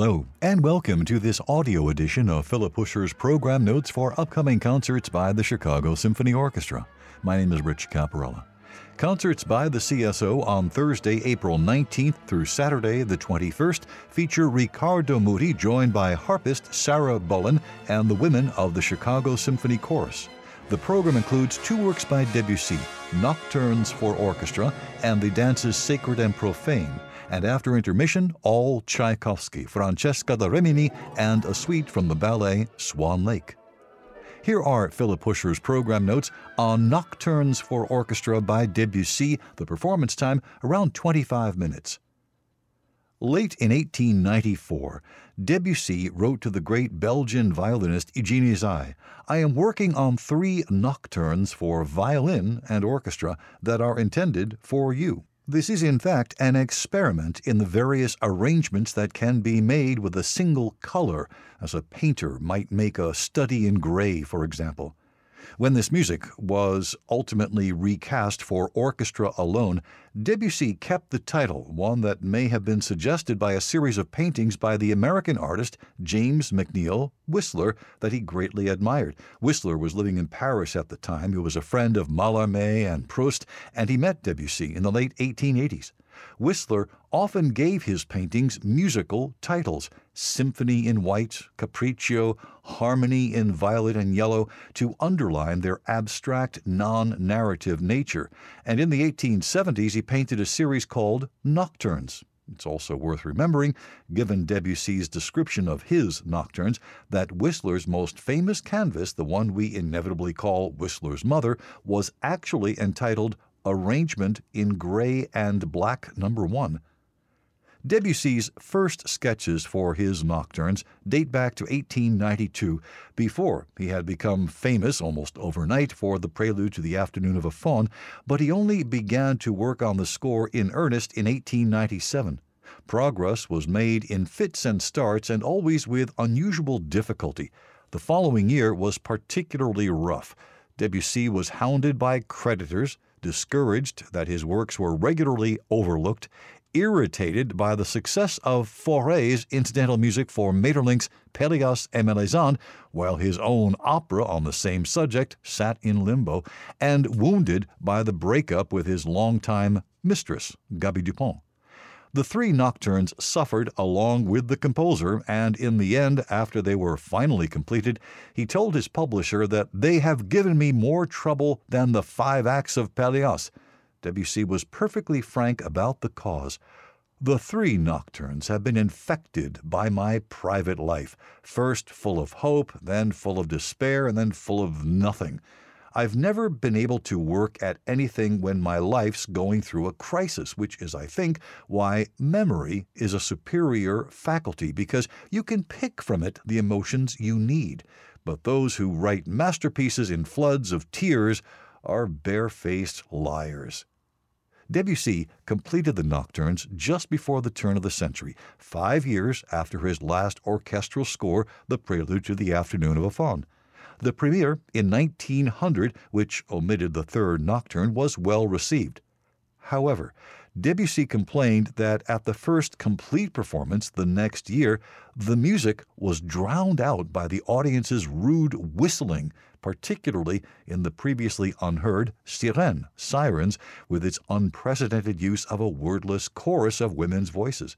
Hello, and welcome to this audio edition of Philip Huscher's program notes for upcoming concerts by the Chicago Symphony Orchestra. My name is Rich Caparella. Concerts by the CSO on Thursday, April 19th through Saturday, the 21st, feature Riccardo Muti joined by harpist Sarah Bullen and the women of the Chicago Symphony Chorus. The program includes two works by Debussy, Nocturnes for Orchestra and the dances Sacred and Profane, and after intermission, all Tchaikovsky, Francesca da Rimini, and a suite from the ballet Swan Lake. Here are Philip Huscher's program notes on Nocturnes for Orchestra by Debussy, the performance time around 25 minutes. Late in 1894, Debussy wrote to the great Belgian violinist Eugène Ysaÿe, I am working on three nocturnes for violin and orchestra that are intended for you. This is, in fact, an experiment in the various arrangements that can be made with a single color, as a painter might make a study in gray, for example. When this music was ultimately recast for orchestra alone, Debussy kept the title, one that may have been suggested by a series of paintings by the American artist James McNeill Whistler that he greatly admired. Whistler was living in Paris at the time. He was a friend of Mallarmé and Proust, and he met Debussy in the late 1880s. Whistler often gave his paintings musical titles Symphony in White, Capriccio, Harmony in Violet and Yellow to underline their abstract, non narrative nature. And in the 1870s, he painted a series called Nocturnes. It's also worth remembering, given Debussy's description of his nocturnes, that Whistler's most famous canvas, the one we inevitably call Whistler's Mother, was actually entitled Arrangement in Gray and Black Number 1. Debussy's first sketches for his nocturnes date back to 1892, before he had become famous almost overnight for the prelude to the Afternoon of a Faun, but he only began to work on the score in earnest in 1897. Progress was made in fits and starts and always with unusual difficulty. The following year was particularly rough. Debussy was hounded by creditors, discouraged that his works were regularly overlooked, irritated by the success of Fauré's incidental music for Maeterlinck's Pelléas et Mélisande, while his own opera on the same subject sat in limbo, and wounded by the breakup with his longtime mistress, Gaby Dupont. The three nocturnes suffered along with the composer, and in the end, after they were finally completed, he told his publisher that they have given me more trouble than the five acts of Pelléas. Debussy was perfectly frank about the cause. The three nocturnes have been infected by my private life, first full of hope, then full of despair, and then full of nothing. I've never been able to work at anything when my life's going through a crisis, which is, I think, why memory is a superior faculty, because you can pick from it the emotions you need. But those who write masterpieces in floods of tears are barefaced liars. Debussy completed the nocturnes just before the turn of the century, five years after his last orchestral score, the prelude to the Afternoon of a Faun. The premiere in 1900, which omitted the third nocturne, was well received. However, Debussy complained that at the first complete performance the next year, the music was drowned out by the audience's rude whistling, particularly in the previously unheard Sirène, Sirens, with its unprecedented use of a wordless chorus of women's voices.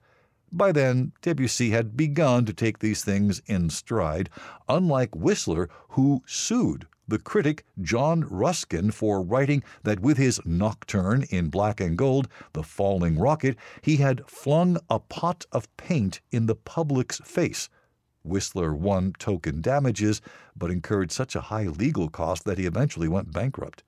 By then, Debussy had begun to take these things in stride, unlike Whistler, who sued the critic John Ruskin for writing that with his nocturne in black and gold, The Falling Rocket, he had flung a pot of paint in the public's face. Whistler won token damages, but incurred such a high legal cost that he eventually went bankrupt.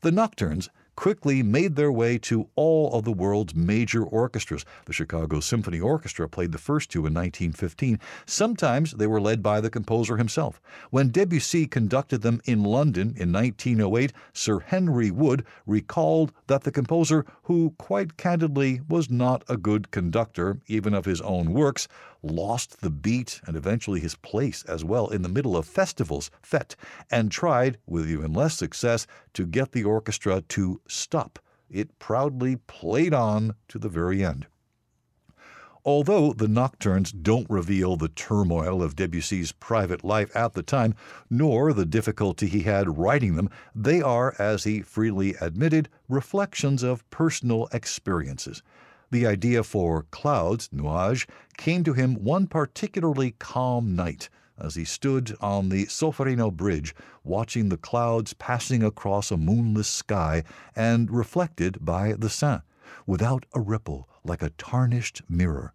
The nocturnes quickly made their way to all of the world's major orchestras. The Chicago Symphony Orchestra played the first two in 1915. Sometimes they were led by the composer himself. When Debussy conducted them in London in 1908, Sir Henry Wood recalled that the composer, who quite candidly was not a good conductor even of his own works, lost the beat and eventually his place as well in the middle of festivals, fete, and tried, with even less success, to get the orchestra to stop. It proudly played on to the very end. Although the nocturnes don't reveal the turmoil of Debussy's private life at the time, nor the difficulty he had writing them, they are, as he freely admitted, reflections of personal experiences. The idea for Clouds, Nuages, came to him one particularly calm night as he stood on the Solferino Bridge watching the clouds passing across a moonless sky and reflected by the Seine, without a ripple, like a tarnished mirror.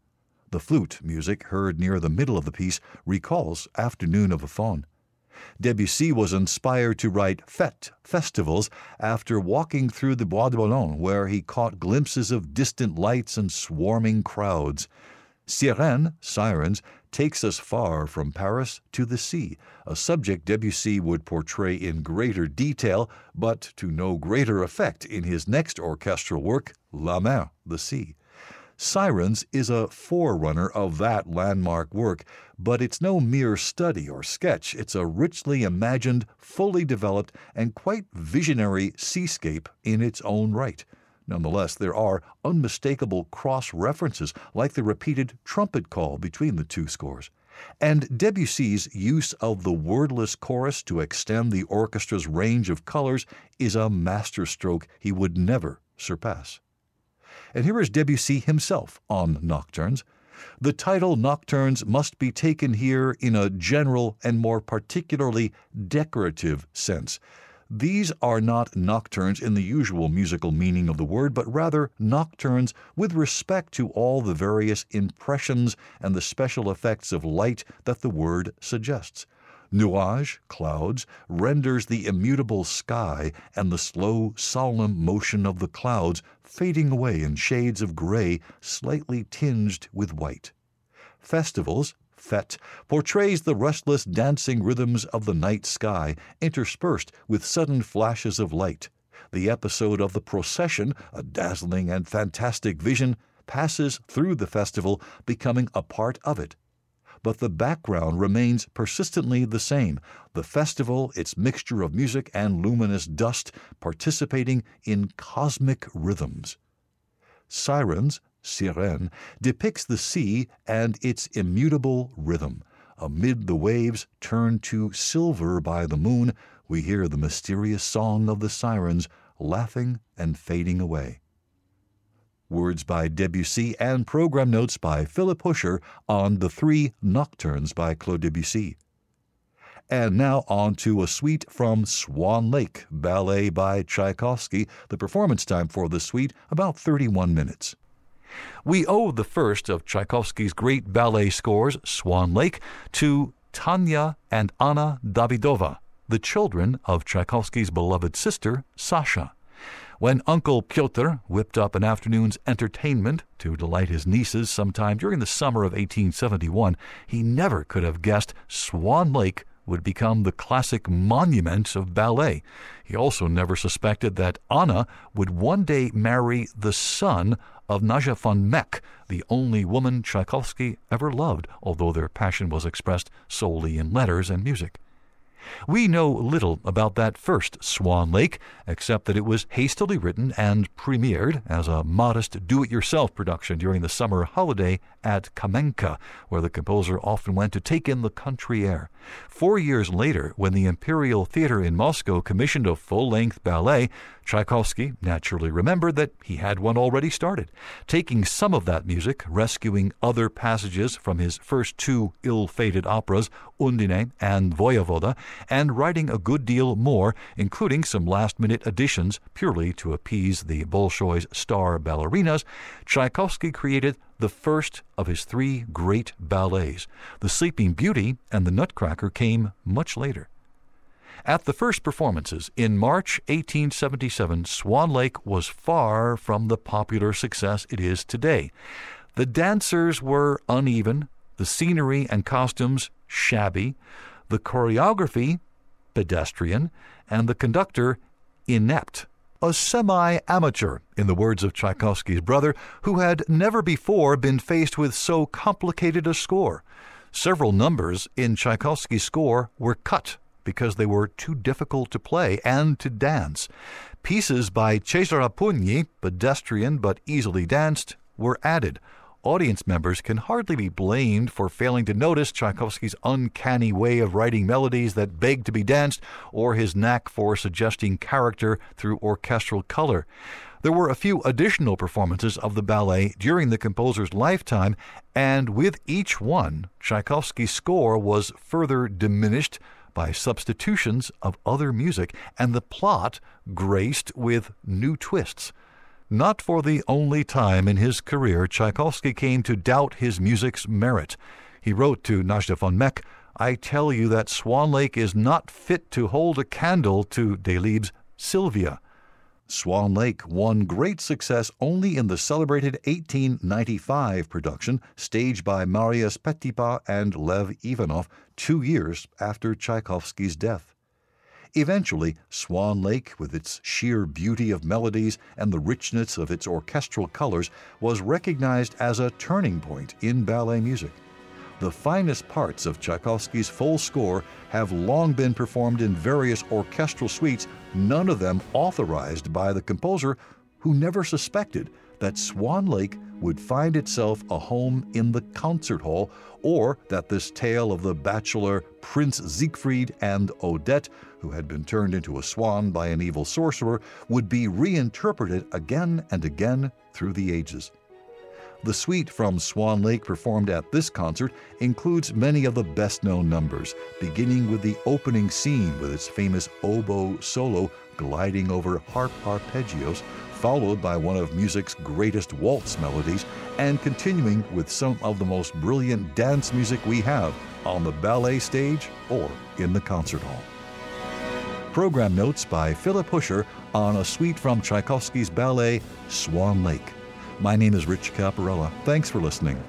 The flute music heard near the middle of the piece recalls Afternoon of a Faun. Debussy was inspired to write fête festivals after walking through the Bois de Boulogne, where he caught glimpses of distant lights and swarming crowds. Sirène, Sirens, takes us far from Paris to the sea, a subject Debussy would portray in greater detail, but to no greater effect in his next orchestral work, La Mer, the Sea. Sirens is a forerunner of that landmark work, but it's no mere study or sketch. It's a richly imagined, fully developed, and quite visionary seascape in its own right. Nonetheless, there are unmistakable cross references, like the repeated trumpet call between the two scores. And Debussy's use of the wordless chorus to extend the orchestra's range of colors is a masterstroke he would never surpass. And here is Debussy himself on Nocturnes. The title Nocturnes must be taken here in a general and more particularly decorative sense. These are not nocturnes in the usual musical meaning of the word, but rather nocturnes with respect to all the various impressions and the special effects of light that the word suggests. Nuage, clouds, renders the immutable sky and the slow, solemn motion of the clouds fading away in shades of gray slightly tinged with white. Festivals, fête, portrays the restless dancing rhythms of the night sky interspersed with sudden flashes of light. The episode of the procession, a dazzling and fantastic vision, passes through the festival, becoming a part of it but the background remains persistently the same the festival, its mixture of music and luminous dust, participating in cosmic rhythms. Sirens, Sirène, depicts the sea and its immutable rhythm. Amid the waves turned to silver by the moon, we hear the mysterious song of the sirens laughing and fading away. Words by Debussy and program notes by Philip Huscher on The Three Nocturnes by Claude Debussy. And now on to a suite from Swan Lake, ballet by Tchaikovsky. The performance time for the suite about 31 minutes. We owe the first of Tchaikovsky's great ballet scores, Swan Lake, to Tanya and Anna Davidova, the children of Tchaikovsky's beloved sister, Sasha. When Uncle Pyotr whipped up an afternoon's entertainment to delight his nieces sometime during the summer of 1871, he never could have guessed Swan Lake would become the classic monument of ballet. He also never suspected that Anna would one day marry the son of Nadezhda von Meck, the only woman Tchaikovsky ever loved, although their passion was expressed solely in letters and music. We know little about that first Swan Lake, except that it was hastily written and premiered as a modest do it yourself production during the summer holiday at Kamenka, where the composer often went to take in the country air. Four years later, when the Imperial Theater in Moscow commissioned a full length ballet, Tchaikovsky naturally remembered that he had one already started, taking some of that music, rescuing other passages from his first two ill fated operas, Undine and Voyevoda, and writing a good deal more, including some last minute additions purely to appease the Bolshoi's star ballerinas. Tchaikovsky created the first of his three great ballets. The Sleeping Beauty and The Nutcracker came much later. At the first performances in March 1877, Swan Lake was far from the popular success it is today. The dancers were uneven, the scenery and costumes shabby, the choreography pedestrian, and the conductor inept. A semi amateur, in the words of Tchaikovsky's brother, who had never before been faced with so complicated a score. Several numbers in Tchaikovsky's score were cut because they were too difficult to play and to dance. Pieces by Cesare Pugni, pedestrian but easily danced, were added. Audience members can hardly be blamed for failing to notice Tchaikovsky's uncanny way of writing melodies that beg to be danced or his knack for suggesting character through orchestral color. There were a few additional performances of the ballet during the composer's lifetime, and with each one, Tchaikovsky's score was further diminished by substitutions of other music, and the plot graced with new twists. Not for the only time in his career, Tchaikovsky came to doubt his music's merit. He wrote to Nadezhda von Meck, I tell you that Swan Lake is not fit to hold a candle to Delibes' Sylvia. Swan Lake won great success only in the celebrated 1895 production staged by Marius Petipa and Lev Ivanov two years after Tchaikovsky's death. Eventually, Swan Lake, with its sheer beauty of melodies and the richness of its orchestral colors, was recognized as a turning point in ballet music. The finest parts of Tchaikovsky's full score have long been performed in various orchestral suites, none of them authorized by the composer, who never suspected that Swan Lake would find itself a home in the concert hall, or that this tale of the bachelor Prince Siegfried and Odette, who had been turned into a swan by an evil sorcerer, would be reinterpreted again and again through the ages. The suite from Swan Lake performed at this concert includes many of the best known numbers, beginning with the opening scene with its famous oboe solo gliding over harp arpeggios, followed by one of music's greatest waltz melodies, and continuing with some of the most brilliant dance music we have on the ballet stage or in the concert hall. Program notes by Philip Huscher on a suite from Tchaikovsky's ballet Swan Lake. My name is Rich Caparella. Thanks for listening.